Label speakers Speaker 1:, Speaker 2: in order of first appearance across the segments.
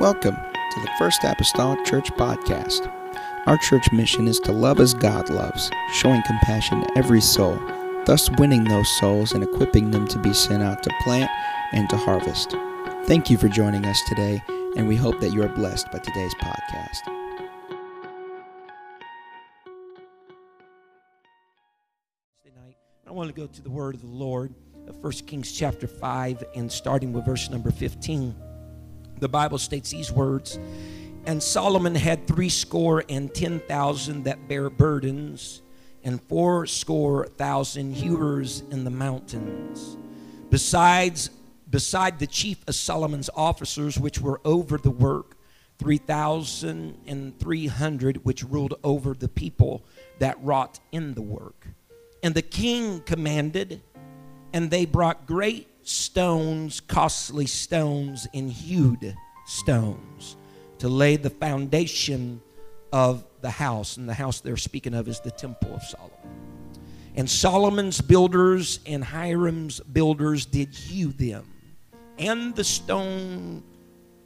Speaker 1: Welcome to the First Apostolic Church Podcast. Our church mission is to love as God loves, showing compassion to every soul, thus winning those souls and equipping them to be sent out to plant and to harvest. Thank you for joining us today, and we hope that you are blessed by today's podcast.
Speaker 2: I want to go to the word of the Lord, uh, of 1 Kings chapter 5, and starting with verse number 15 the Bible states these words And Solomon had three score and ten thousand that bear burdens, and four score thousand hewers in the mountains. Besides, beside the chief of Solomon's officers, which were over the work, three thousand and three hundred which ruled over the people that wrought in the work. And the king commanded, and they brought great stones, costly stones, and hewed stones to lay the foundation of the house. And the house they're speaking of is the temple of Solomon. And Solomon's builders and Hiram's builders did hew them and the stone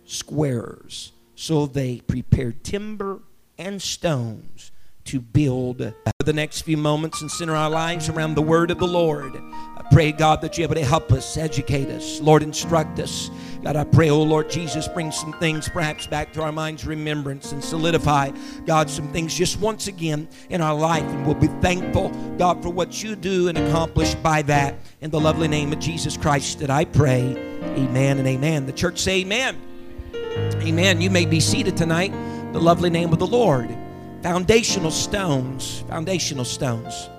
Speaker 2: squares. So they prepared timber and stones to build the next few moments and center our lives around the word of the Lord. I pray, God, that you're able to help us, educate us, Lord, instruct us. God, I pray, oh Lord Jesus, bring some things perhaps back to our mind's remembrance and solidify, God, some things just once again in our life. And we'll be thankful, God, for what you do and accomplish by that. In the lovely name of Jesus Christ that I pray. Amen and amen. The church say amen. Amen. You may be seated tonight. The lovely name of the Lord foundational stones foundational stones.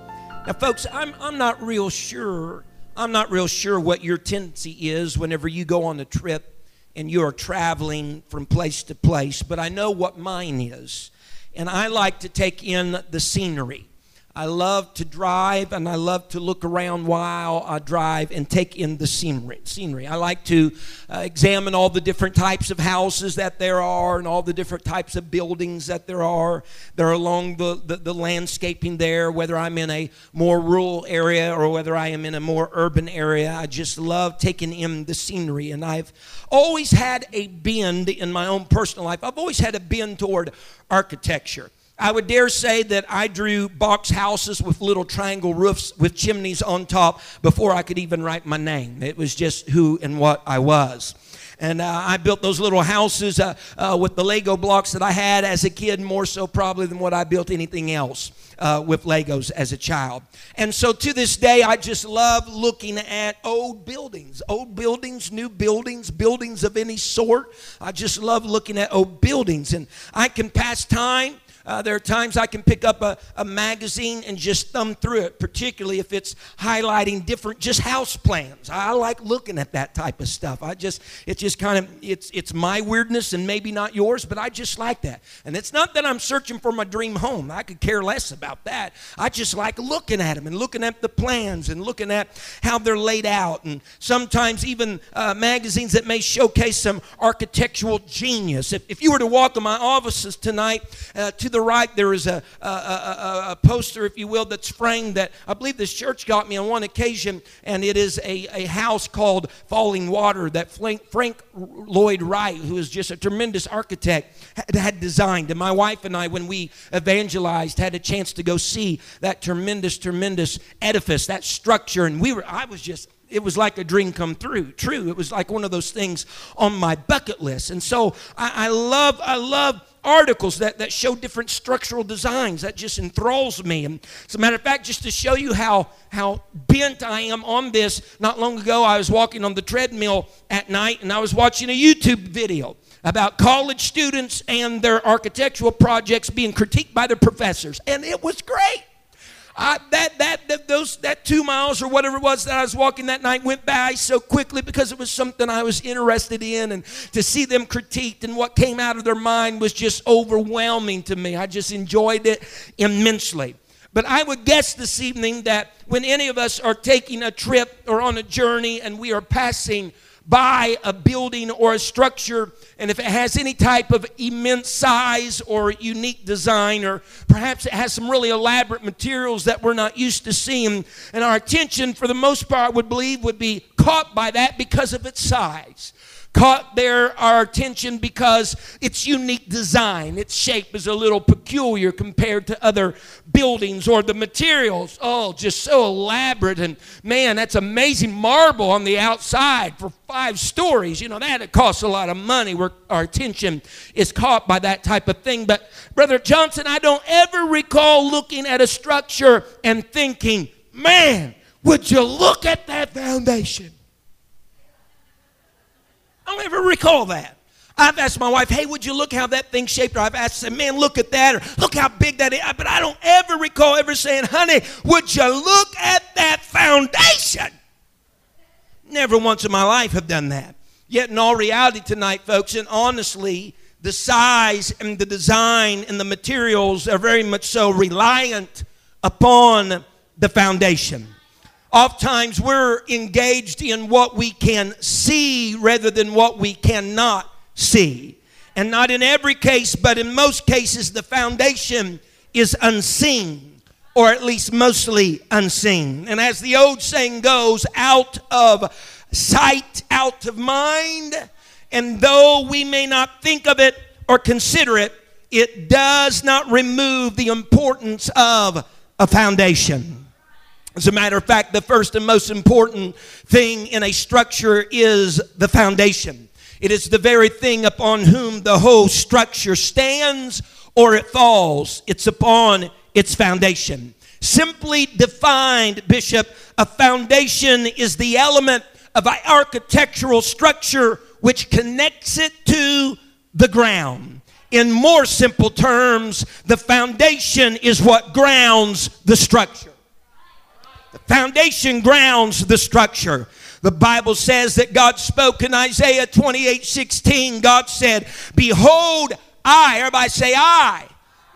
Speaker 2: Now folks i'm, I'm not real sure i'm not real sure what your tendency is whenever you go on a trip and you are traveling from place to place but i know what mine is. And i like to take in the scenery I love to drive and I love to look around while I drive and take in the scenery. scenery. I like to uh, examine all the different types of houses that there are and all the different types of buildings that there are. They're along the, the, the landscaping there, whether I'm in a more rural area or whether I am in a more urban area. I just love taking in the scenery. And I've always had a bend in my own personal life, I've always had a bend toward architecture. I would dare say that I drew box houses with little triangle roofs with chimneys on top before I could even write my name. It was just who and what I was. And uh, I built those little houses uh, uh, with the Lego blocks that I had as a kid, more so probably than what I built anything else uh, with Legos as a child. And so to this day, I just love looking at old buildings, old buildings, new buildings, buildings of any sort. I just love looking at old buildings. And I can pass time uh, there are times I can pick up a, a magazine and just thumb through it, particularly if it's highlighting different just house plans. I like looking at that type of stuff. I just it's just kind of it's it's my weirdness and maybe not yours, but I just like that. And it's not that I'm searching for my dream home. I could care less about that. I just like looking at them and looking at the plans and looking at how they're laid out and sometimes even uh, magazines that may showcase some architectural genius. If, if you were to walk in my offices tonight uh, to the the right, there is a, a, a, a, poster, if you will, that's framed that I believe this church got me on one occasion, and it is a, a house called Fallingwater that Frank, Frank Lloyd Wright, who is just a tremendous architect, had, had designed. And my wife and I, when we evangelized, had a chance to go see that tremendous, tremendous edifice, that structure, and we were, I was just it was like a dream come through true it was like one of those things on my bucket list and so I, I love i love articles that, that show different structural designs. That just enthralls me. And as a matter of fact, just to show you how, how bent I am on this, not long ago I was walking on the treadmill at night and I was watching a YouTube video about college students and their architectural projects being critiqued by their professors. And it was great. I, that, that, that, those, that two miles or whatever it was that I was walking that night went by so quickly because it was something I was interested in. And to see them critiqued and what came out of their mind was just overwhelming to me. I just enjoyed it immensely. But I would guess this evening that when any of us are taking a trip or on a journey and we are passing by a building or a structure, and if it has any type of immense size or unique design, or perhaps it has some really elaborate materials that we're not used to seeing, and our attention, for the most part, would believe, would be caught by that because of its size caught their our attention because its unique design. Its shape is a little peculiar compared to other buildings or the materials. Oh, just so elaborate and man, that's amazing marble on the outside for five stories. You know that it costs a lot of money. Where our attention is caught by that type of thing. But Brother Johnson, I don't ever recall looking at a structure and thinking, man, would you look at that foundation? I don't ever recall that. I've asked my wife, hey, would you look how that thing's shaped? Or I've asked, said, man, look at that, or look how big that is. But I don't ever recall ever saying, honey, would you look at that foundation? Never once in my life have done that. Yet, in all reality tonight, folks, and honestly, the size and the design and the materials are very much so reliant upon the foundation. Oftentimes we're engaged in what we can see rather than what we cannot see. And not in every case, but in most cases, the foundation is unseen, or at least mostly unseen. And as the old saying goes, out of sight, out of mind. And though we may not think of it or consider it, it does not remove the importance of a foundation. As a matter of fact, the first and most important thing in a structure is the foundation. It is the very thing upon whom the whole structure stands or it falls. It's upon its foundation. Simply defined, Bishop, a foundation is the element of an architectural structure which connects it to the ground. In more simple terms, the foundation is what grounds the structure. Foundation grounds the structure. The Bible says that God spoke in Isaiah 28 16. God said, Behold, I, everybody say, I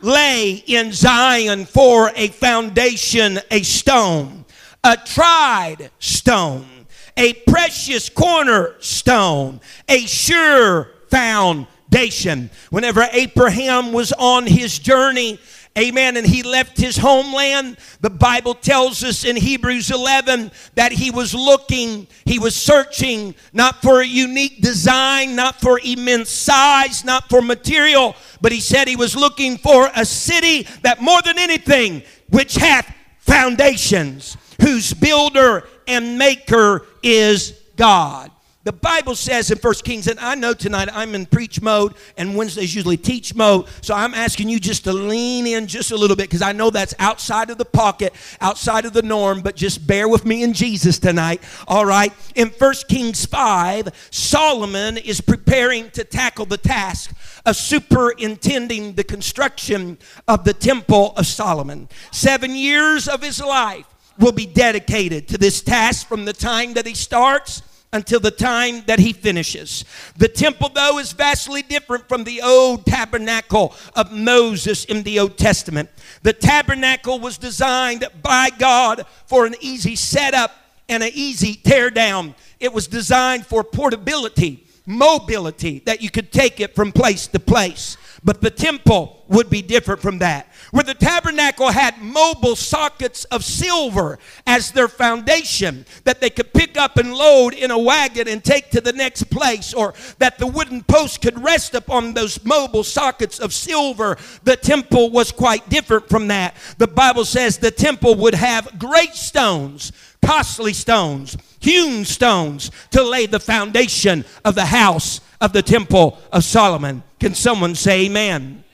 Speaker 2: lay in Zion for a foundation, a stone, a tried stone, a precious cornerstone, a sure foundation. Whenever Abraham was on his journey, Amen. And he left his homeland. The Bible tells us in Hebrews 11 that he was looking, he was searching not for a unique design, not for immense size, not for material, but he said he was looking for a city that more than anything, which hath foundations, whose builder and maker is God. The Bible says in First Kings, and I know tonight I'm in preach mode, and Wednesday's usually teach mode. So I'm asking you just to lean in just a little bit because I know that's outside of the pocket, outside of the norm, but just bear with me in Jesus tonight. All right. In First Kings 5, Solomon is preparing to tackle the task of superintending the construction of the temple of Solomon. Seven years of his life will be dedicated to this task from the time that he starts until the time that he finishes. The temple, though, is vastly different from the old tabernacle of Moses in the Old Testament. The tabernacle was designed by God for an easy setup and an easy tear down. It was designed for portability, mobility, that you could take it from place to place. But the temple would be different from that. Where the tabernacle had mobile sockets of silver as their foundation that they could pick up and load in a wagon and take to the next place, or that the wooden post could rest upon those mobile sockets of silver. The temple was quite different from that. The Bible says the temple would have great stones, costly stones, hewn stones to lay the foundation of the house of the temple of Solomon. Can someone say amen?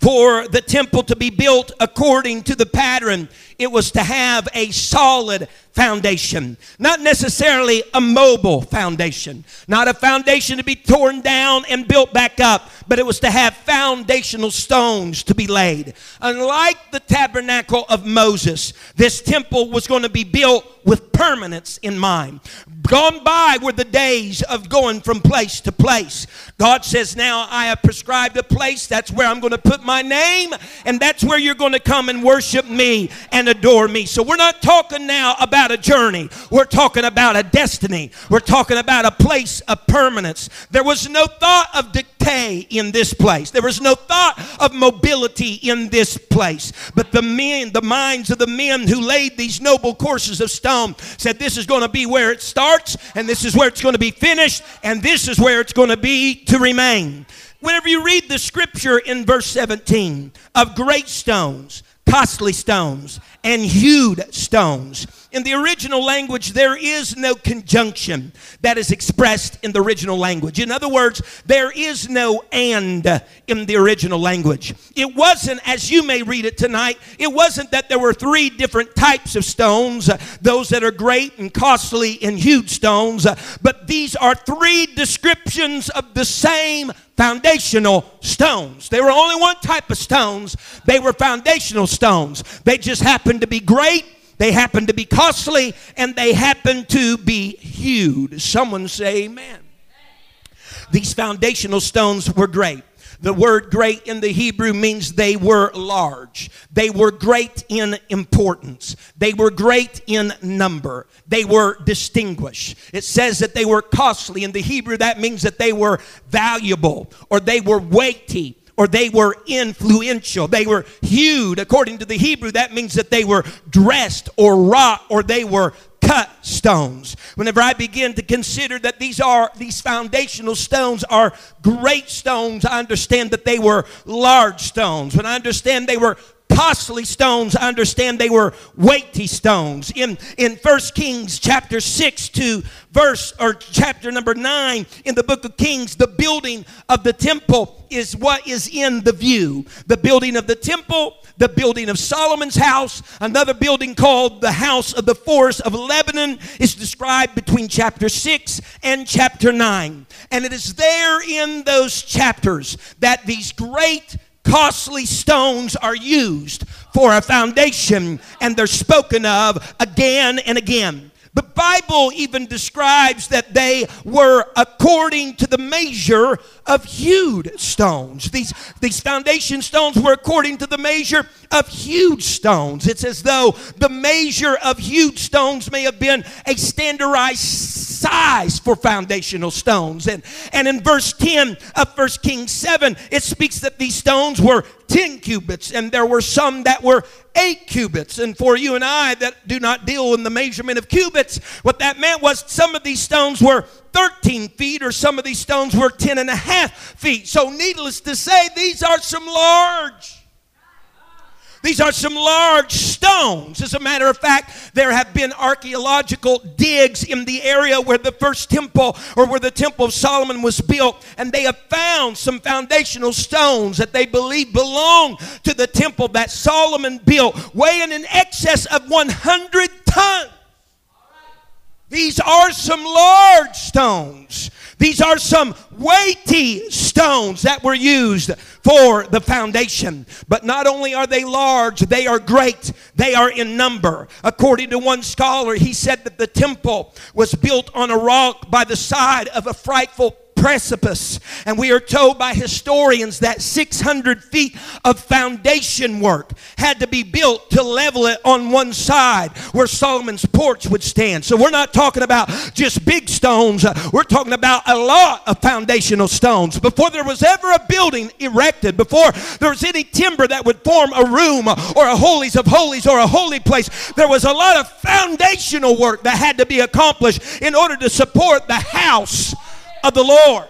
Speaker 2: For the temple to be built according to the pattern, it was to have a solid foundation, not necessarily a mobile foundation, not a foundation to be torn down and built back up, but it was to have foundational stones to be laid. Unlike the tabernacle of Moses, this temple was going to be built with permanence in mind. Gone by were the days of going from place to place. God says, Now I have prescribed a place. That's where I'm going to put my name, and that's where you're going to come and worship me and adore me. So we're not talking now about a journey, we're talking about a destiny, we're talking about a place of permanence. There was no thought of decay in this place. There was no thought of mobility in this place. But the men, the minds of the men who laid these noble courses of stone said, This is going to be where it starts, and this is where it's going to be finished, and this is where it's going to be to remain. Whenever you read the scripture in verse 17 of great stones, costly stones, and hewed stones. In the original language, there is no conjunction that is expressed in the original language. In other words, there is no and in the original language. It wasn't, as you may read it tonight, it wasn't that there were three different types of stones, uh, those that are great and costly and huge stones, uh, but these are three descriptions of the same foundational stones. They were only one type of stones. They were foundational stones. They just happened to be great, they happened to be costly, and they happened to be hewed. Someone say amen. These foundational stones were great. The word great in the Hebrew means they were large. They were great in importance. They were great in number. They were distinguished. It says that they were costly. In the Hebrew, that means that they were valuable or they were weighty or they were influential. They were hewed. According to the Hebrew, that means that they were dressed or wrought or they were cut stones. Whenever I begin to consider that these are these foundational stones are great stones, I understand that they were large stones. When I understand they were costly stones, understand they were weighty stones. In in First Kings chapter 6 to verse or chapter number 9 in the book of Kings, the building of the temple is what is in the view. The building of the temple, the building of Solomon's house, another building called the house of the forest of Lebanon is described between chapter 6 and chapter 9. And it is there in those chapters that these great costly stones are used for a foundation and they're spoken of again and again. The Bible even describes that they were according to the measure of hewed stones. These, these foundation stones were according to the measure of huge stones. It's as though the measure of huge stones may have been a standardized size for foundational stones. And, and in verse 10 of 1 Kings 7, it speaks that these stones were 10 cubits, and there were some that were 8 cubits. And for you and I that do not deal in the measurement of cubits, what that meant was some of these stones were 13 feet, or some of these stones were 10 and a half feet. So, needless to say, these are some large these are some large stones. As a matter of fact, there have been archaeological digs in the area where the first temple or where the temple of Solomon was built, and they have found some foundational stones that they believe belong to the temple that Solomon built, weighing in excess of 100 tons. These are some large stones. These are some weighty stones that were used for the foundation. But not only are they large, they are great. They are in number. According to one scholar, he said that the temple was built on a rock by the side of a frightful precipice. And we are told by historians that 600 feet of foundation work had to be built to level it on one side where Solomon's porch would stand. So we're not talking about just big stones, uh, we're talking about a lot of foundational stones. Before there was ever a building erected, before there was any timber that would form a room or a holies of holies or a holy place, there was a lot of foundational work that had to be accomplished in order to support the house of the Lord.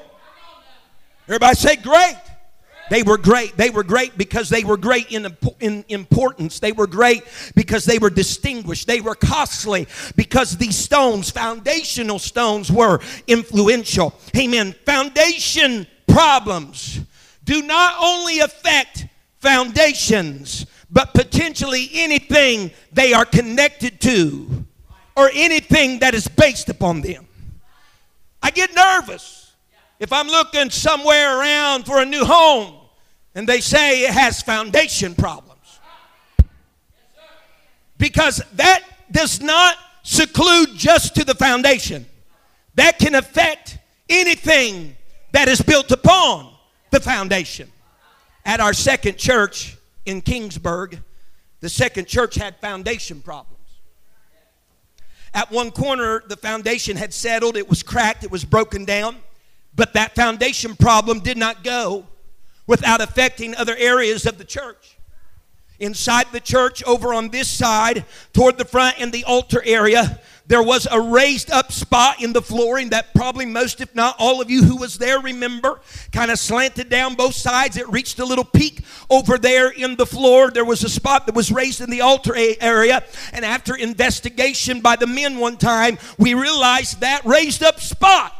Speaker 2: Everybody say, Great. They were great. They were great because they were great in, in importance. They were great because they were distinguished. They were costly because these stones, foundational stones, were influential. Amen. Foundation problems do not only affect foundations, but potentially anything they are connected to or anything that is based upon them. I get nervous if I'm looking somewhere around for a new home and they say it has foundation problems. Because that does not seclude just to the foundation, that can affect anything that is built upon the foundation. At our second church in Kingsburg, the second church had foundation problems. At one corner, the foundation had settled, it was cracked, it was broken down. But that foundation problem did not go without affecting other areas of the church. Inside the church, over on this side, toward the front in the altar area, there was a raised up spot in the flooring that probably most, if not all of you who was there remember, kind of slanted down both sides. It reached a little peak over there in the floor. There was a spot that was raised in the altar area. And after investigation by the men one time, we realized that raised up spot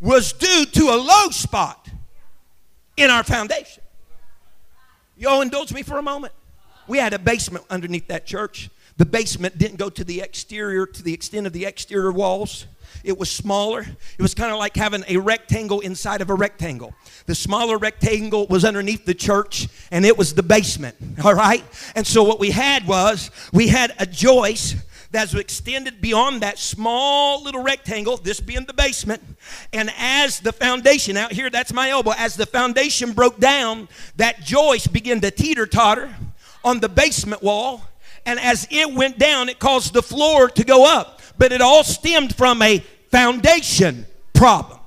Speaker 2: was due to a low spot in our foundation. Y'all indulge me for a moment. We had a basement underneath that church. The basement didn't go to the exterior, to the extent of the exterior walls. It was smaller. It was kind of like having a rectangle inside of a rectangle. The smaller rectangle was underneath the church, and it was the basement. All right? And so what we had was we had a joist that was extended beyond that small little rectangle, this being the basement. And as the foundation, out here, that's my elbow, as the foundation broke down, that joist began to teeter totter on the basement wall. And as it went down, it caused the floor to go up. But it all stemmed from a foundation problem.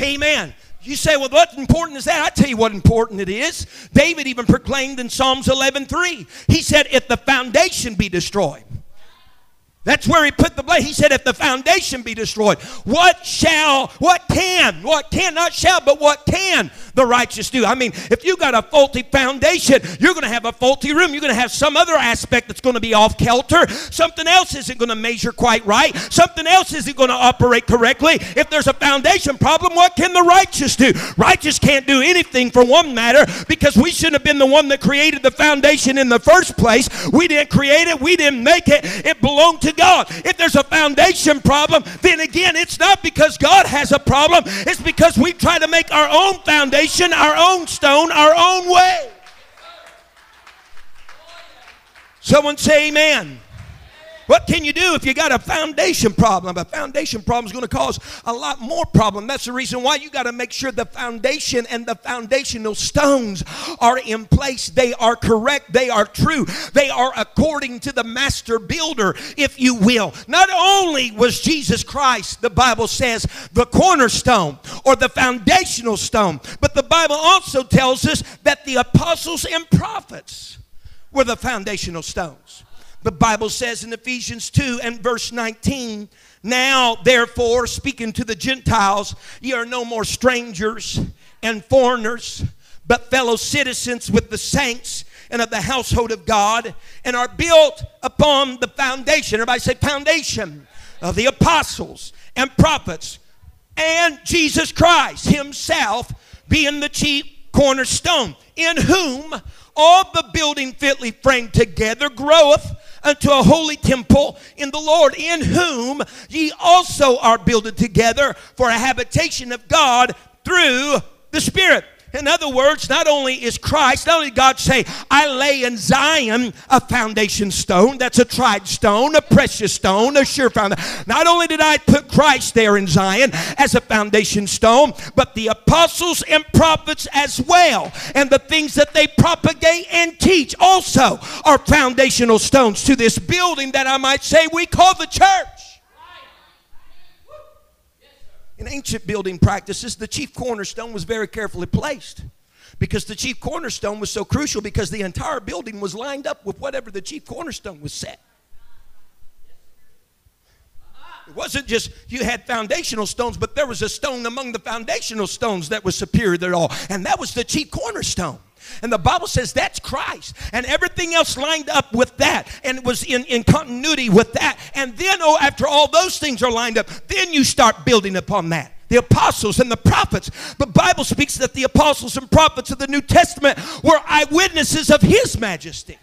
Speaker 2: Amen. You say, well, what important is that? I tell you what important it is. David even proclaimed in Psalms 11:3. He said, if the foundation be destroyed, that's where he put the blame. He said, if the foundation be destroyed, what shall, what can, what can, not shall, but what can the righteous do? I mean, if you got a faulty foundation, you're going to have a faulty room. You're going to have some other aspect that's going to be off kilter. Something else isn't going to measure quite right. Something else isn't going to operate correctly. If there's a foundation problem, what can the righteous do? Righteous can't do anything for one matter because we shouldn't have been the one that created the foundation in the first place. We didn't create it. We didn't make it. It belonged to God. If there's a foundation problem, then again, it's not because God has a problem, it's because we try to make our own foundation, our own stone, our own way. Someone say amen. What can you do if you got a foundation problem? A foundation problem is going to cause a lot more problem. That's the reason why you got to make sure the foundation and the foundational stones are in place. They are correct. They are true. They are according to the master builder, if you will. Not only was Jesus Christ, the Bible says, the cornerstone or the foundational stone, but the Bible also tells us that the apostles and prophets were the foundational stones. The Bible says in Ephesians 2 and verse 19, Now, therefore, speaking to the Gentiles, ye are no more strangers and foreigners, but fellow citizens with the saints and of the household of God, and are built upon the foundation. Everybody say, foundation of the apostles and prophets, and Jesus Christ Himself being the chief cornerstone, in whom all the building fitly framed together groweth unto a holy temple in the Lord, in whom ye also are builded together for a habitation of God through the Spirit. In other words, not only is Christ, not only God say, I lay in Zion a foundation stone, that's a tried stone, a precious stone, a sure foundation. Not only did I put Christ there in Zion as a foundation stone, but the apostles and prophets as well. And the things that they propagate and teach also are foundational stones to this building that I might say we call the church. In ancient building practices, the chief cornerstone was very carefully placed because the chief cornerstone was so crucial because the entire building was lined up with whatever the chief cornerstone was set. It wasn't just you had foundational stones, but there was a stone among the foundational stones that was superior to all, and that was the chief cornerstone. And the Bible says that's Christ. And everything else lined up with that. And it was in, in continuity with that. And then, oh, after all those things are lined up, then you start building upon that the apostles and the prophets. The Bible speaks that the apostles and prophets of the New Testament were eyewitnesses of His majesty.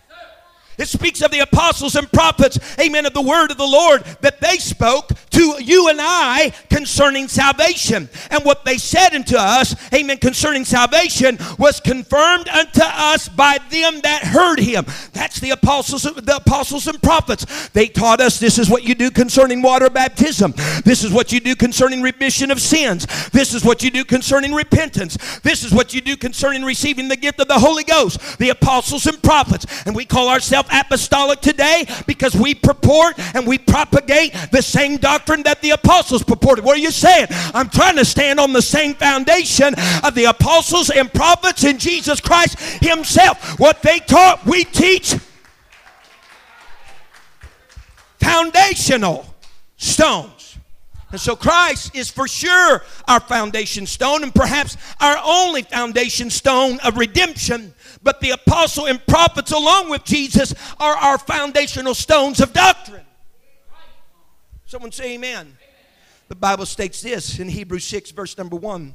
Speaker 2: It speaks of the apostles and prophets, amen, of the word of the Lord that they spoke to you and I concerning salvation. And what they said unto us, amen, concerning salvation was confirmed unto us by them that heard him. That's the apostles, the apostles and prophets. They taught us this is what you do concerning water baptism. This is what you do concerning remission of sins. This is what you do concerning repentance. This is what you do concerning receiving the gift of the Holy Ghost. The apostles and prophets. And we call ourselves apostolic today because we purport and we propagate the same doctrine that the apostles purported. What are you saying? I'm trying to stand on the same foundation of the apostles and prophets in Jesus Christ Himself. What they taught, we teach. Foundational stones. And so Christ is for sure our foundation stone and perhaps our only foundation stone of redemption. But the apostle and prophets, along with Jesus, are our foundational stones of doctrine. Someone say amen. The Bible states this in Hebrews 6, verse number 1.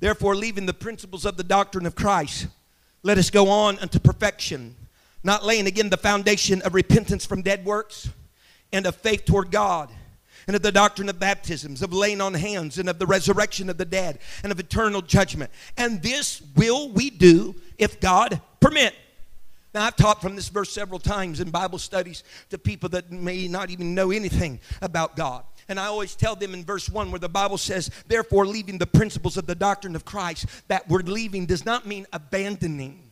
Speaker 2: Therefore, leaving the principles of the doctrine of Christ, let us go on unto perfection, not laying again the foundation of repentance from dead works and of faith toward God and of the doctrine of baptisms, of laying on hands, and of the resurrection of the dead, and of eternal judgment. And this will we do if God permit. Now, I've taught from this verse several times in Bible studies to people that may not even know anything about God. And I always tell them in verse 1 where the Bible says, therefore, leaving the principles of the doctrine of Christ, that word leaving does not mean abandoning.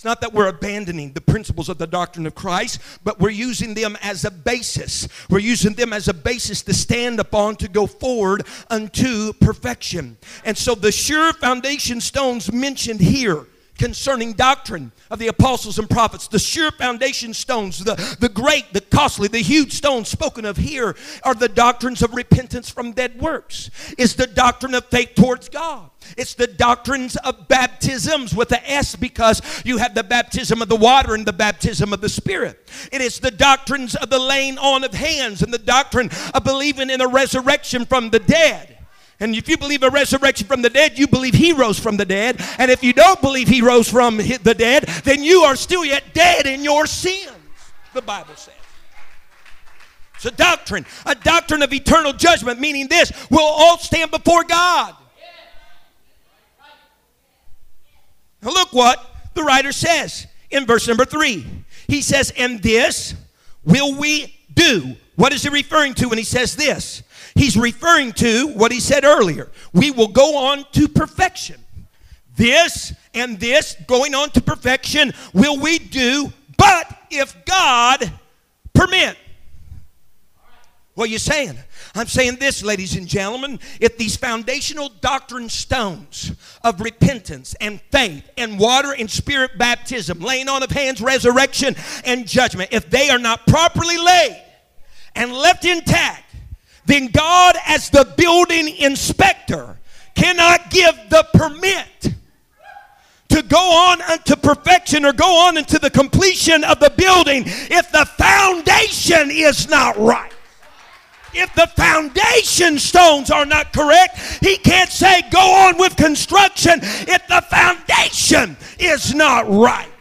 Speaker 2: It's not that we're abandoning the principles of the doctrine of Christ, but we're using them as a basis. We're using them as a basis to stand upon to go forward unto perfection. And so the sure foundation stones mentioned here concerning doctrine of the apostles and prophets, the sure foundation stones, the, the great, the costly, the huge stones spoken of here are the doctrines of repentance from dead works, is the doctrine of faith towards God. It's the doctrines of baptisms with the S because you have the baptism of the water and the baptism of the Spirit. It is the doctrines of the laying on of hands and the doctrine of believing in a resurrection from the dead. And if you believe a resurrection from the dead, you believe he rose from the dead. And if you don't believe he rose from the dead, then you are still yet dead in your sins, the Bible says. It's a doctrine, a doctrine of eternal judgment, meaning this we'll all stand before God. Now, look what the writer says in verse number three. He says, And this will we do. What is he referring to when he says this? He's referring to what he said earlier. We will go on to perfection. This and this, going on to perfection, will we do, but if God permit. What are you saying? I'm saying this, ladies and gentlemen. If these foundational doctrine stones of repentance and faith and water and spirit baptism, laying on of hands, resurrection, and judgment, if they are not properly laid and left intact, then God, as the building inspector, cannot give the permit to go on unto perfection or go on into the completion of the building if the foundation is not right. If the foundation stones are not correct, he can't say go on with construction if the foundation is not right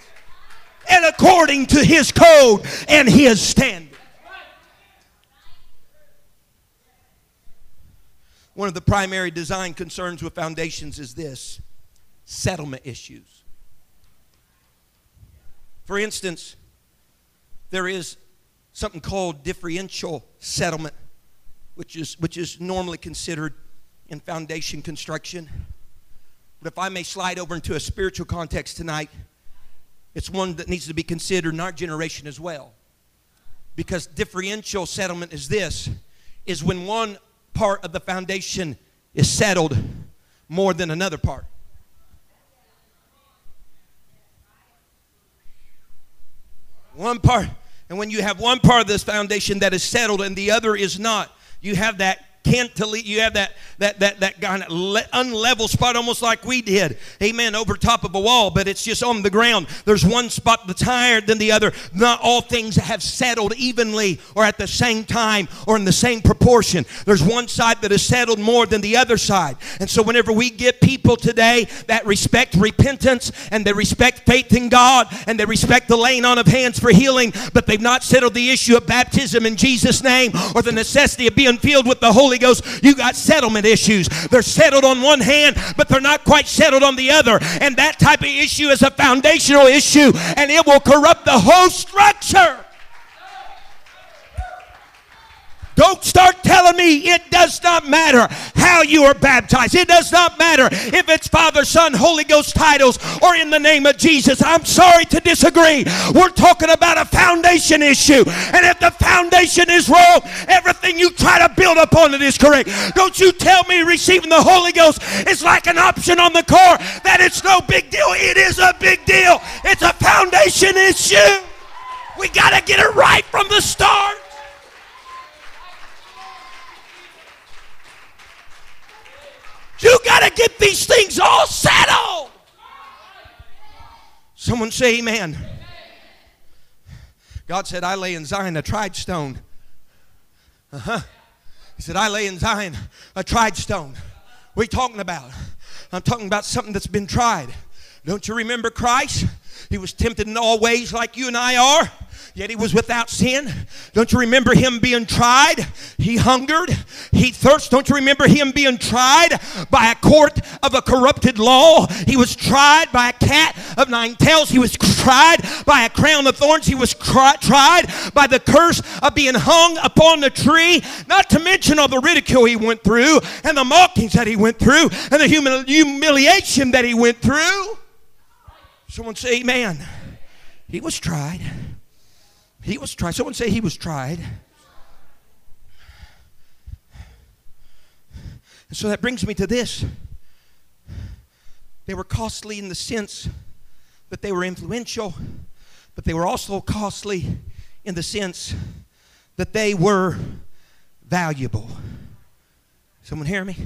Speaker 2: and according to his code and his standard. One of the primary design concerns with foundations is this settlement issues. For instance, there is something called differential settlement, which is, which is normally considered in foundation construction. But if I may slide over into a spiritual context tonight, it's one that needs to be considered in our generation as well. Because differential settlement is this is when one part of the foundation is settled more than another part. One part, and when you have one part of this foundation that is settled and the other is not, you have that cantilever, you have that that that that kind of unlevel spot, almost like we did. Amen. Over top of a wall, but it's just on the ground. There's one spot that's higher than the other. Not all things have settled evenly or at the same time or in the same proportion. There's one side that is settled more than the other side. And so whenever we get people today that respect repentance and they respect faith in God and they respect the laying on of hands for healing, but they've not settled the issue of baptism in Jesus' name or the necessity of being filled with the Holy Ghost, you got settlement issues. They're settled on one hand, but they're not quite settled on the other. And that type of issue is a foundational issue, and it will corrupt the whole structure. Don't start telling me it does not matter how you are baptized. It does not matter if it's Father, Son, Holy Ghost titles or in the name of Jesus. I'm sorry to disagree. We're talking about a foundation issue. And if the foundation is wrong, everything you try to build upon it is correct. Don't you tell me receiving the Holy Ghost is like an option on the car, that it's no big deal. It is a big deal. It's a foundation issue. We got to get it right from the start. You got to get these things all settled. Someone say amen. God said, I lay in Zion a tried stone. Uh huh. He said, I lay in Zion a tried stone. What are you talking about? I'm talking about something that's been tried. Don't you remember Christ? He was tempted in all ways like you and I are yet he was without sin. Don't you remember him being tried? He hungered, he thirsted. Don't you remember him being tried by a court of a corrupted law? He was tried by a cat of nine tails. He was tried by a crown of thorns. He was tried by the curse of being hung upon the tree. Not to mention all the ridicule he went through and the mockings that he went through and the human humiliation that he went through. Someone say, Amen. He was tried. He was tried. Someone say he was tried. And so that brings me to this. They were costly in the sense that they were influential, but they were also costly in the sense that they were valuable. Someone hear me?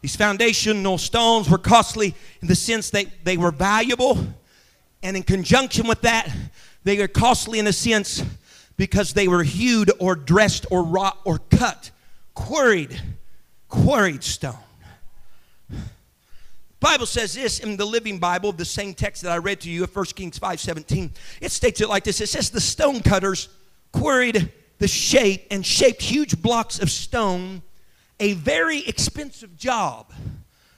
Speaker 2: These foundational stones were costly in the sense that they were valuable, and in conjunction with that, they are costly in a sense because they were hewed or dressed or wrought or cut, quarried, quarried stone. Bible says this in the Living Bible, the same text that I read to you of 1 Kings 5 17. It states it like this it says, The stone cutters quarried the shape and shaped huge blocks of stone, a very expensive job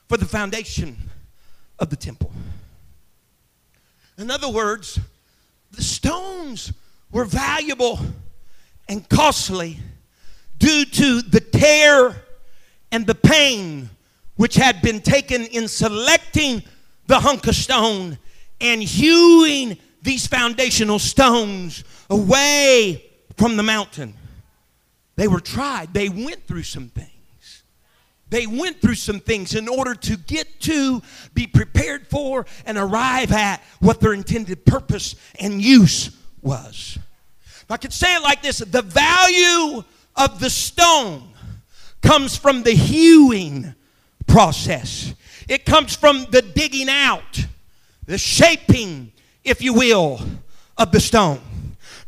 Speaker 2: for the foundation of the temple. In other words, the stones were valuable and costly due to the tear and the pain which had been taken in selecting the hunk of stone and hewing these foundational stones away from the mountain. They were tried, they went through some things. They went through some things in order to get to, be prepared for, and arrive at what their intended purpose and use was. If I could say it like this the value of the stone comes from the hewing process, it comes from the digging out, the shaping, if you will, of the stone.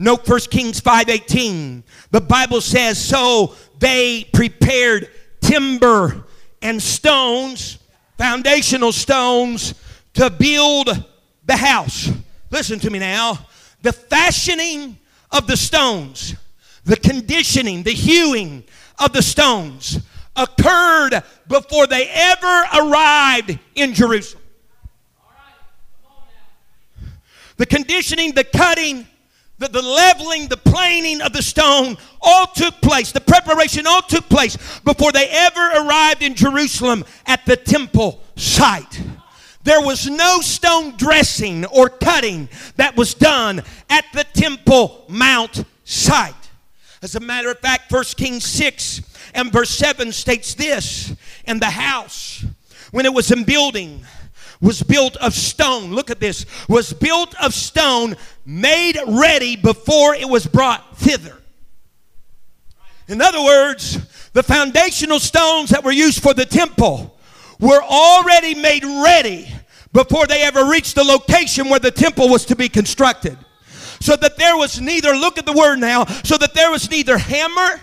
Speaker 2: Note 1 Kings 5:18. The Bible says, "So they prepared timber and stones, foundational stones, to build the house. Listen to me now. The fashioning of the stones, the conditioning, the hewing of the stones occurred before they ever arrived in Jerusalem. The conditioning, the cutting, the, the leveling, the planing of the stone all took place. The preparation all took place before they ever arrived in Jerusalem at the temple site. There was no stone dressing or cutting that was done at the temple mount site. As a matter of fact, 1 Kings 6 and verse 7 states this And the house, when it was in building, was built of stone. Look at this. Was built of stone, made ready before it was brought thither. In other words, the foundational stones that were used for the temple were already made ready before they ever reached the location where the temple was to be constructed. So that there was neither, look at the word now, so that there was neither hammer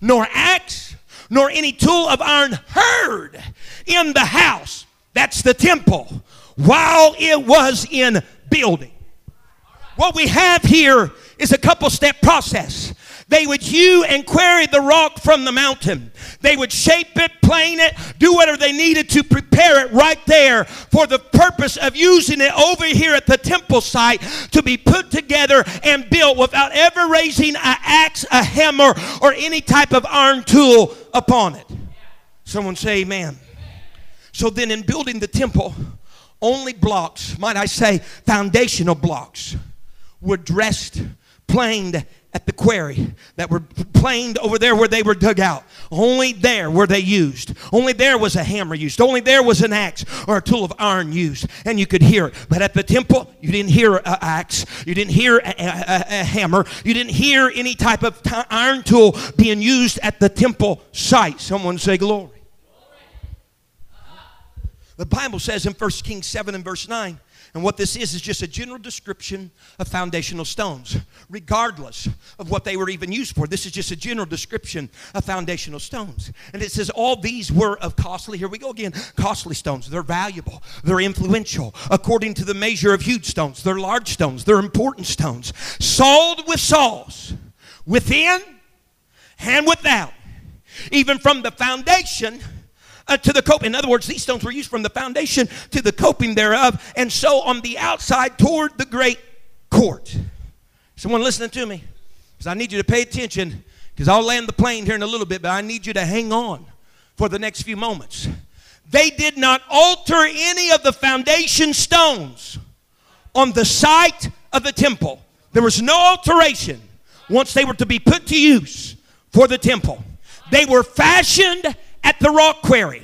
Speaker 2: nor axe nor any tool of iron heard in the house that's the temple. While it was in building. What we have here is a couple step process. They would hew and quarry the rock from the mountain. They would shape it, plane it, do whatever they needed to prepare it right there for the purpose of using it over here at the temple site to be put together and built without ever raising an axe, a hammer, or any type of iron tool upon it. Someone say amen. So then, in building the temple, only blocks, might I say, foundational blocks, were dressed, planed, at the quarry that were planed over there where they were dug out. Only there were they used. Only there was a hammer used. Only there was an axe or a tool of iron used. And you could hear it. But at the temple, you didn't hear an axe. You didn't hear a, a, a hammer. You didn't hear any type of t- iron tool being used at the temple site. Someone say glory. The Bible says in 1 Kings 7 and verse 9 and what this is is just a general description of foundational stones, regardless of what they were even used for. This is just a general description of foundational stones. And it says all these were of costly, here we go again, costly stones. They're valuable, they're influential, according to the measure of huge stones. They're large stones, they're important stones. Sold with saws, within and without, even from the foundation uh, to the cope. In other words, these stones were used from the foundation to the coping thereof, and so on the outside toward the great court. Someone listening to me? Because I need you to pay attention, because I'll land the plane here in a little bit, but I need you to hang on for the next few moments. They did not alter any of the foundation stones on the site of the temple. There was no alteration once they were to be put to use for the temple. They were fashioned at the rock quarry.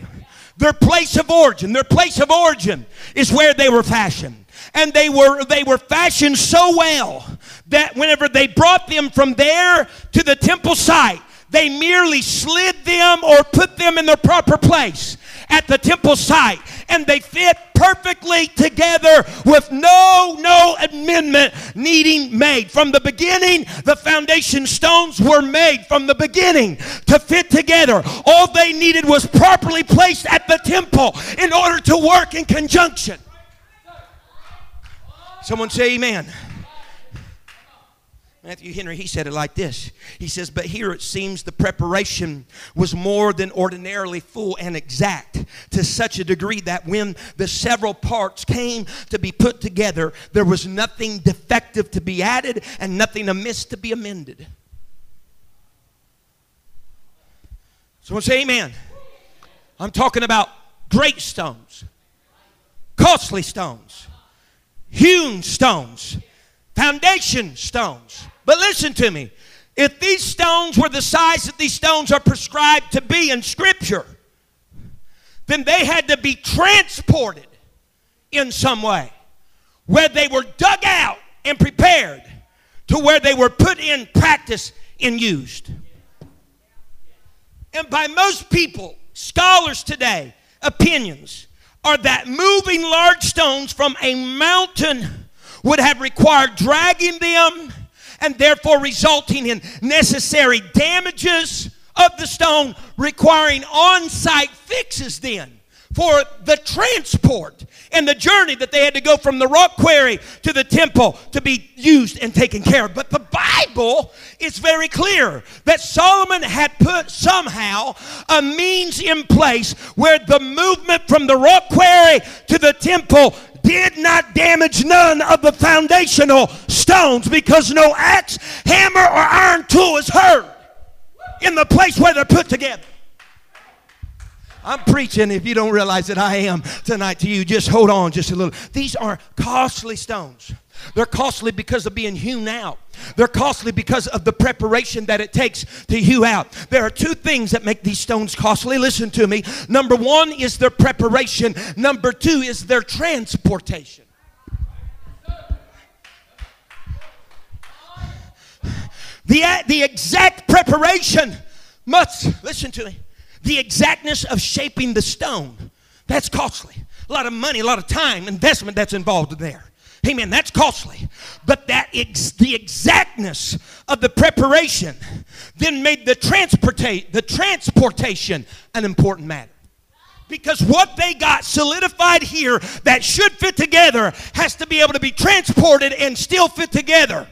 Speaker 2: Their place of origin, their place of origin is where they were fashioned. And they were they were fashioned so well that whenever they brought them from there to the temple site, they merely slid them or put them in their proper place at the temple site and they fit perfectly together with no no amendment needing made. From the beginning the foundation stones were made from the beginning to fit together. All they needed was properly placed at the temple in order to work in conjunction. Someone say amen Matthew Henry, he said it like this. He says, But here it seems the preparation was more than ordinarily full and exact, to such a degree that when the several parts came to be put together, there was nothing defective to be added and nothing amiss to be amended. Someone say amen. I'm talking about great stones, costly stones, hewn stones, foundation stones but listen to me. If these stones were the size that these stones are prescribed to be in Scripture, then they had to be transported in some way, where they were dug out and prepared to where they were put in practice and used. And by most people, scholars today, opinions are that moving large stones from a mountain would have required dragging them and therefore resulting in necessary damages of the stone, requiring on site fixes then for the transport and the journey that they had to go from the rock quarry to the temple to be used and taken care of. But the Bible is very clear that Solomon had put somehow a means in place where the movement from the rock quarry to the temple did not damage none of the foundational stones because no axe, hammer, or iron tool is heard in the place where they're put together. I'm preaching if you don't realize that I am tonight to you. Just hold on just a little. These are costly stones. They're costly because of being hewn out. They're costly because of the preparation that it takes to hew out. There are two things that make these stones costly. Listen to me. Number one is their preparation, number two is their transportation. The, the exact preparation must, listen to me, the exactness of shaping the stone. That's costly. A lot of money, a lot of time, investment that's involved there. Amen. That's costly. But that ex- the exactness of the preparation then made the transportate the transportation an important matter. Because what they got solidified here that should fit together has to be able to be transported and still fit together.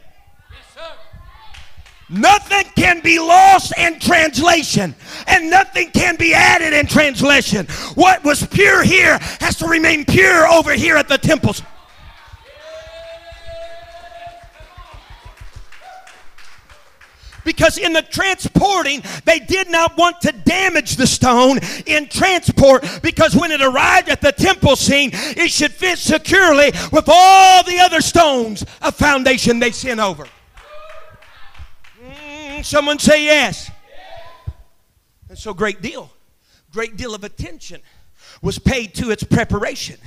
Speaker 2: Nothing can be lost in translation, and nothing can be added in translation. What was pure here has to remain pure over here at the temples. Because in the transporting, they did not want to damage the stone in transport because when it arrived at the temple scene, it should fit securely with all the other stones of foundation they sent over. Mm, someone say yes. And so, great deal, great deal of attention was paid to its preparation.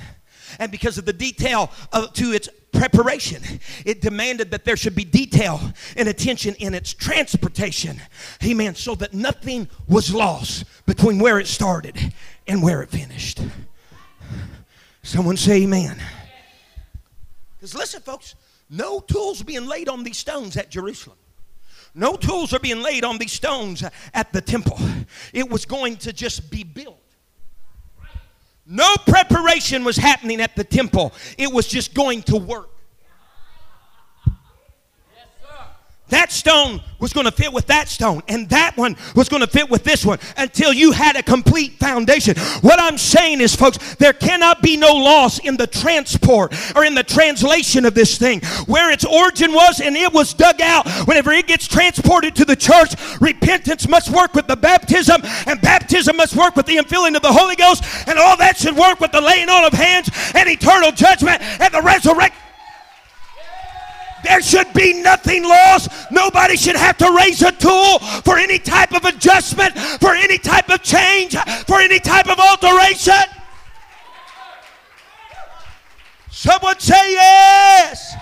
Speaker 2: And because of the detail of, to its preparation. It demanded that there should be detail and attention in its transportation. Amen. So that nothing was lost between where it started and where it finished. Someone say amen. Because listen, folks, no tools being laid on these stones at Jerusalem. No tools are being laid on these stones at the temple. It was going to just be built. No preparation was happening at the temple, it was just going to work. That stone was going to fit with that stone, and that one was going to fit with this one until you had a complete foundation. What I'm saying is, folks, there cannot be no loss in the transport or in the translation of this thing. Where its origin was and it was dug out, whenever it gets transported to the church, repentance must work with the baptism, and baptism must work with the infilling of the Holy Ghost, and all that should work with the laying on of hands and eternal judgment and the resurrection. There should be nothing lost. Nobody should have to raise a tool for any type of adjustment, for any type of change, for any type of alteration. Someone say yes.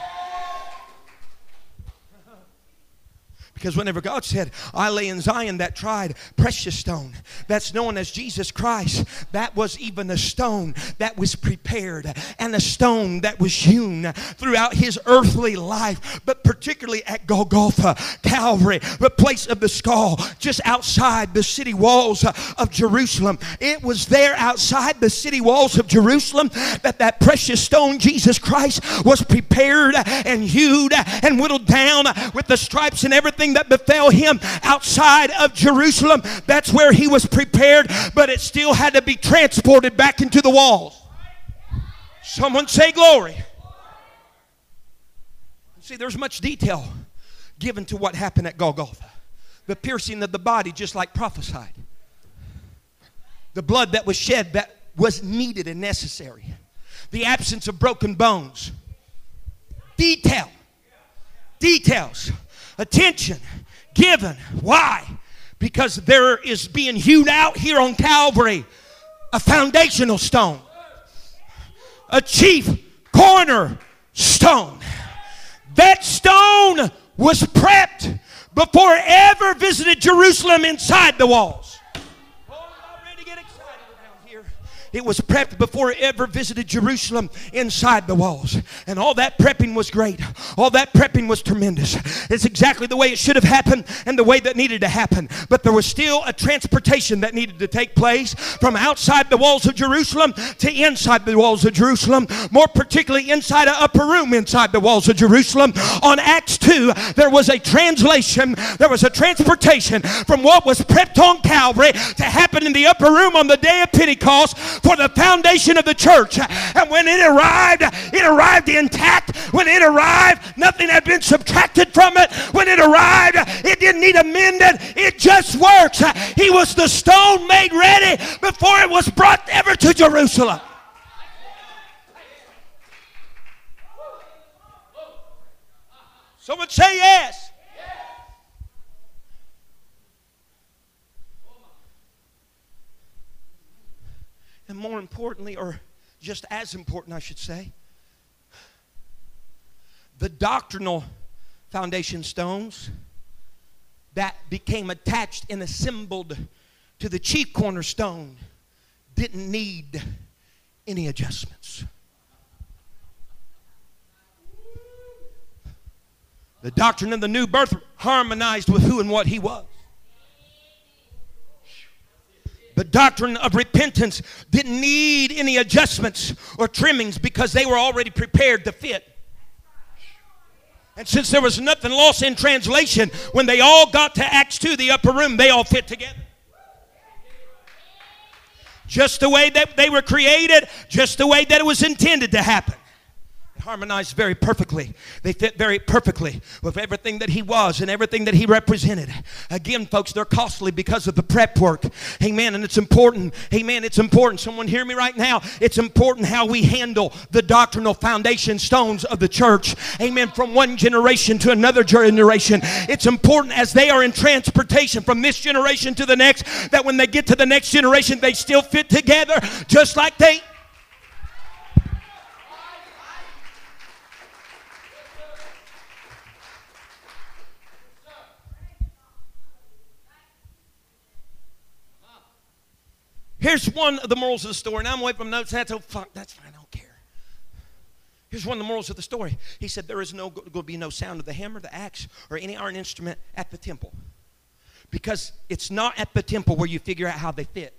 Speaker 2: Because whenever God said, I lay in Zion that tried precious stone, that's known as Jesus Christ, that was even a stone that was prepared and a stone that was hewn throughout his earthly life, but particularly at Golgotha, Calvary, the place of the skull, just outside the city walls of Jerusalem. It was there outside the city walls of Jerusalem that that precious stone, Jesus Christ, was prepared and hewed and whittled down with the stripes and everything that befell him outside of Jerusalem. That's where he was prepared, but it still had to be transported back into the walls. Someone say glory. See, there's much detail given to what happened at Golgotha the piercing of the body, just like prophesied, the blood that was shed that was needed and necessary, the absence of broken bones. Detail. Details attention given. Why? Because there is being hewed out here on Calvary a foundational stone, a chief corner stone. That stone was prepped before it ever visited Jerusalem inside the walls. It was prepped before it ever visited Jerusalem inside the walls. And all that prepping was great. All that prepping was tremendous. It's exactly the way it should have happened and the way that needed to happen. But there was still a transportation that needed to take place from outside the walls of Jerusalem to inside the walls of Jerusalem, more particularly inside an upper room inside the walls of Jerusalem. On Acts 2, there was a translation, there was a transportation from what was prepped on Calvary to happen in the upper room on the day of Pentecost for the foundation of the church. And when it arrived, it arrived intact. When it arrived, nothing had been subtracted from it. When it arrived, it didn't need amended. It just works. He was the stone made ready before it was brought ever to Jerusalem. Someone say yes. And more importantly, or just as important, I should say, the doctrinal foundation stones that became attached and assembled to the chief cornerstone didn't need any adjustments. The doctrine of the new birth harmonized with who and what he was. The doctrine of repentance didn't need any adjustments or trimmings because they were already prepared to fit. And since there was nothing lost in translation, when they all got to Acts 2, the upper room, they all fit together. Just the way that they were created, just the way that it was intended to happen harmonized very perfectly. They fit very perfectly with everything that he was and everything that he represented. Again, folks, they're costly because of the prep work. Amen. And it's important. Amen. It's important. Someone hear me right now. It's important how we handle the doctrinal foundation stones of the church. Amen. From one generation to another generation. It's important as they are in transportation from this generation to the next that when they get to the next generation, they still fit together just like they Here's one of the morals of the story. Now I'm away from notes. That's oh fuck. That's fine. I don't care. Here's one of the morals of the story. He said there is no going to be no sound of the hammer, the axe, or any iron instrument at the temple, because it's not at the temple where you figure out how they fit,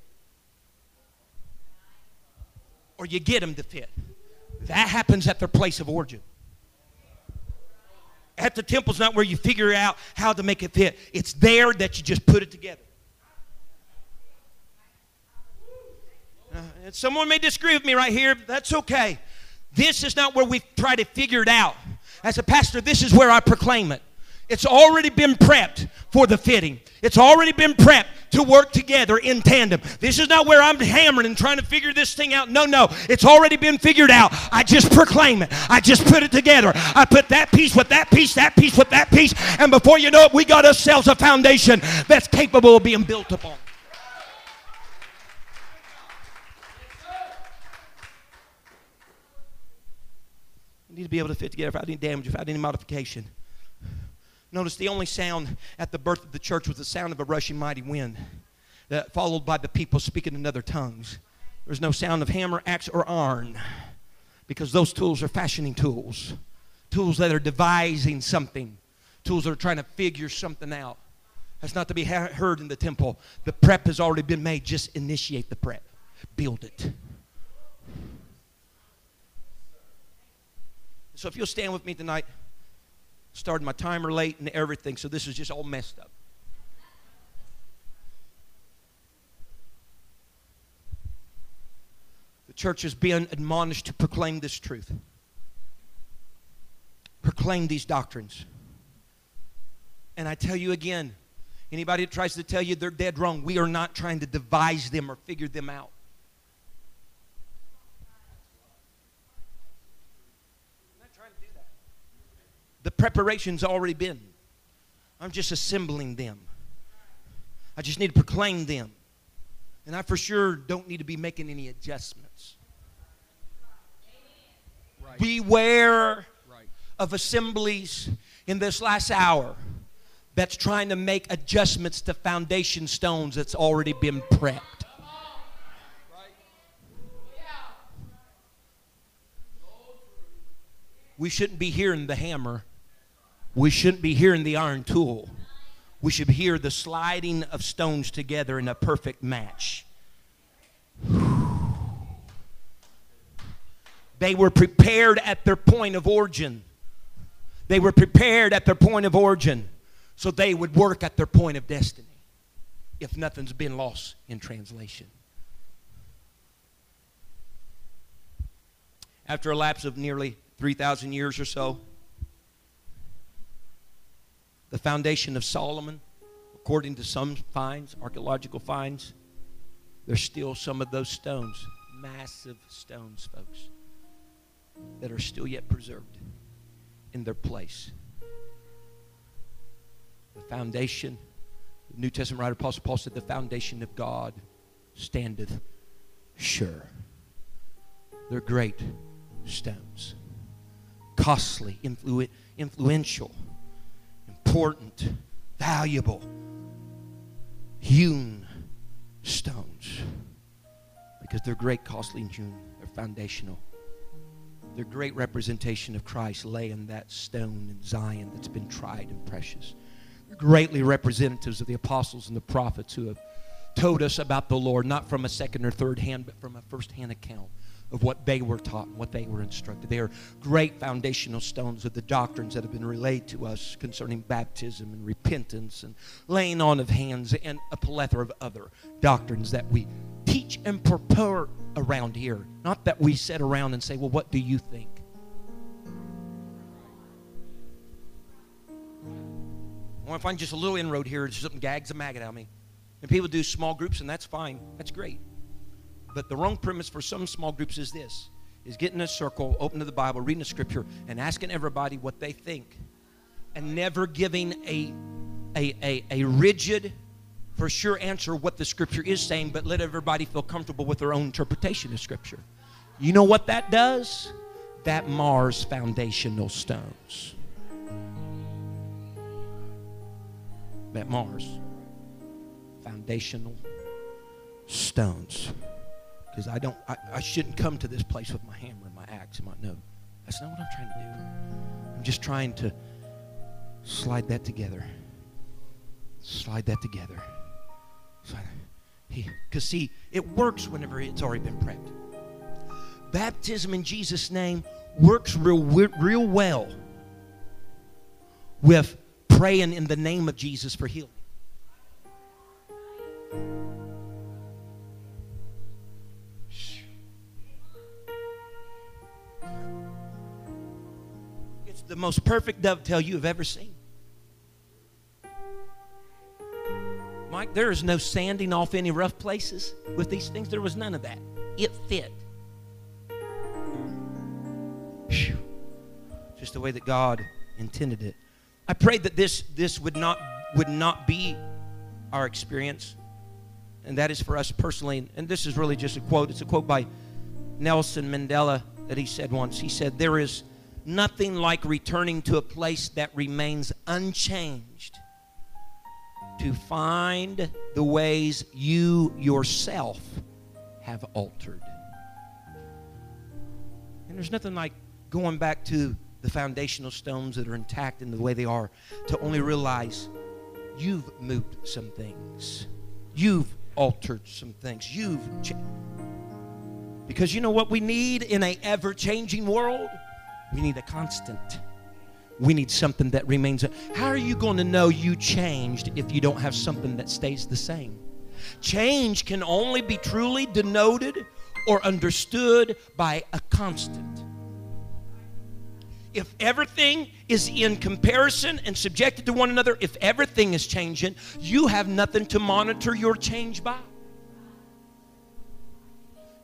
Speaker 2: or you get them to fit. That happens at their place of origin. At the temple's not where you figure out how to make it fit. It's there that you just put it together. Uh, someone may disagree with me right here. That's okay. This is not where we try to figure it out. As a pastor, this is where I proclaim it. It's already been prepped for the fitting. It's already been prepped to work together in tandem. This is not where I'm hammering and trying to figure this thing out. No, no. It's already been figured out. I just proclaim it. I just put it together. I put that piece with that piece, that piece with that piece, and before you know it, we got ourselves a foundation that's capable of being built upon. Need to be able to fit together without any damage, without any modification. Notice the only sound at the birth of the church was the sound of a rushing mighty wind, that followed by the people speaking in other tongues. There's no sound of hammer, axe, or iron, because those tools are fashioning tools, tools that are devising something, tools that are trying to figure something out. That's not to be heard in the temple. The prep has already been made. Just initiate the prep, build it. So if you'll stand with me tonight, started my timer late and everything, so this is just all messed up. The church is being admonished to proclaim this truth. Proclaim these doctrines. And I tell you again, anybody that tries to tell you they're dead wrong, we are not trying to devise them or figure them out. The preparation's already been. I'm just assembling them. I just need to proclaim them. And I for sure don't need to be making any adjustments. Right. Beware right. of assemblies in this last hour that's trying to make adjustments to foundation stones that's already been prepped. We shouldn't be hearing the hammer we shouldn't be hearing the iron tool. We should hear the sliding of stones together in a perfect match. They were prepared at their point of origin. They were prepared at their point of origin so they would work at their point of destiny if nothing's been lost in translation. After a lapse of nearly 3,000 years or so, the foundation of Solomon, according to some finds, archaeological finds, there's still some of those stones, massive stones, folks, that are still yet preserved in their place. The foundation, the New Testament writer Apostle Paul said, the foundation of God standeth sure. They're great stones, costly, influ- influential important, valuable, hewn stones because they're great, costly, and hewn. They're foundational. They're great representation of Christ laying that stone in Zion that's been tried and precious. They're greatly representatives of the apostles and the prophets who have told us about the Lord, not from a second or third hand, but from a first hand account of what they were taught and what they were instructed. They are great foundational stones of the doctrines that have been relayed to us concerning baptism and repentance and laying on of hands and a plethora of other doctrines that we teach and purport around here. Not that we sit around and say, well, what do you think? I want to find just a little inroad here, something gags a maggot out of me. And people do small groups, and that's fine. That's great. But the wrong premise for some small groups is this is getting in a circle, open to the Bible, reading the scripture, and asking everybody what they think. And never giving a a, a, a rigid, for sure answer what the scripture is saying, but let everybody feel comfortable with their own interpretation of scripture. You know what that does? That mars foundational stones. That mars foundational stones because I don't I, I shouldn't come to this place with my hammer and my axe and my no. That's not what I'm trying to do. I'm just trying to slide that together. Slide that together. Because see, it works whenever it's already been prepped. Baptism in Jesus' name works real, real well with praying in the name of Jesus for healing. The most perfect dovetail you have ever seen. Mike, there is no sanding off any rough places with these things. There was none of that. It fit. Whew. Just the way that God intended it. I prayed that this this would not would not be our experience. And that is for us personally. And this is really just a quote. It's a quote by Nelson Mandela that he said once. He said, There is nothing like returning to a place that remains unchanged to find the ways you yourself have altered. And there's nothing like going back to the foundational stones that are intact in the way they are to only realize you've moved some things. You've altered some things. You've changed. Because you know what we need in a ever changing world? We need a constant. We need something that remains. How are you going to know you changed if you don't have something that stays the same? Change can only be truly denoted or understood by a constant. If everything is in comparison and subjected to one another, if everything is changing, you have nothing to monitor your change by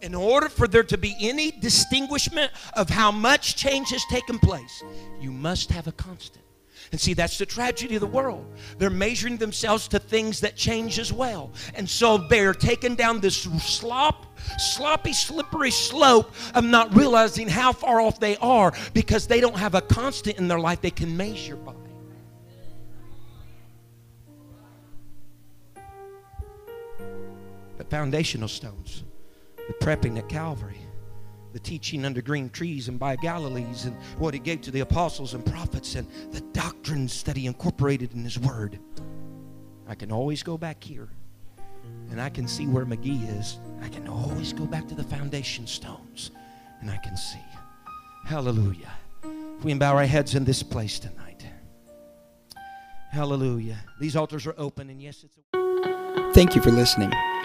Speaker 2: in order for there to be any distinguishment of how much change has taken place, you must have a constant. And see, that's the tragedy of the world. They're measuring themselves to things that change as well. And so they're taking down this slop, sloppy, slippery slope of not realizing how far off they are because they don't have a constant in their life they can measure by. But foundational stones the prepping at Calvary, the teaching under green trees and by Galilees, and what he gave to the apostles and prophets, and the doctrines that he incorporated in his word. I can always go back here and I can see where McGee is. I can always go back to the foundation stones and I can see. Hallelujah. If we bow our heads in this place tonight. Hallelujah. These altars are open, and yes, it's.
Speaker 1: A- Thank you for listening.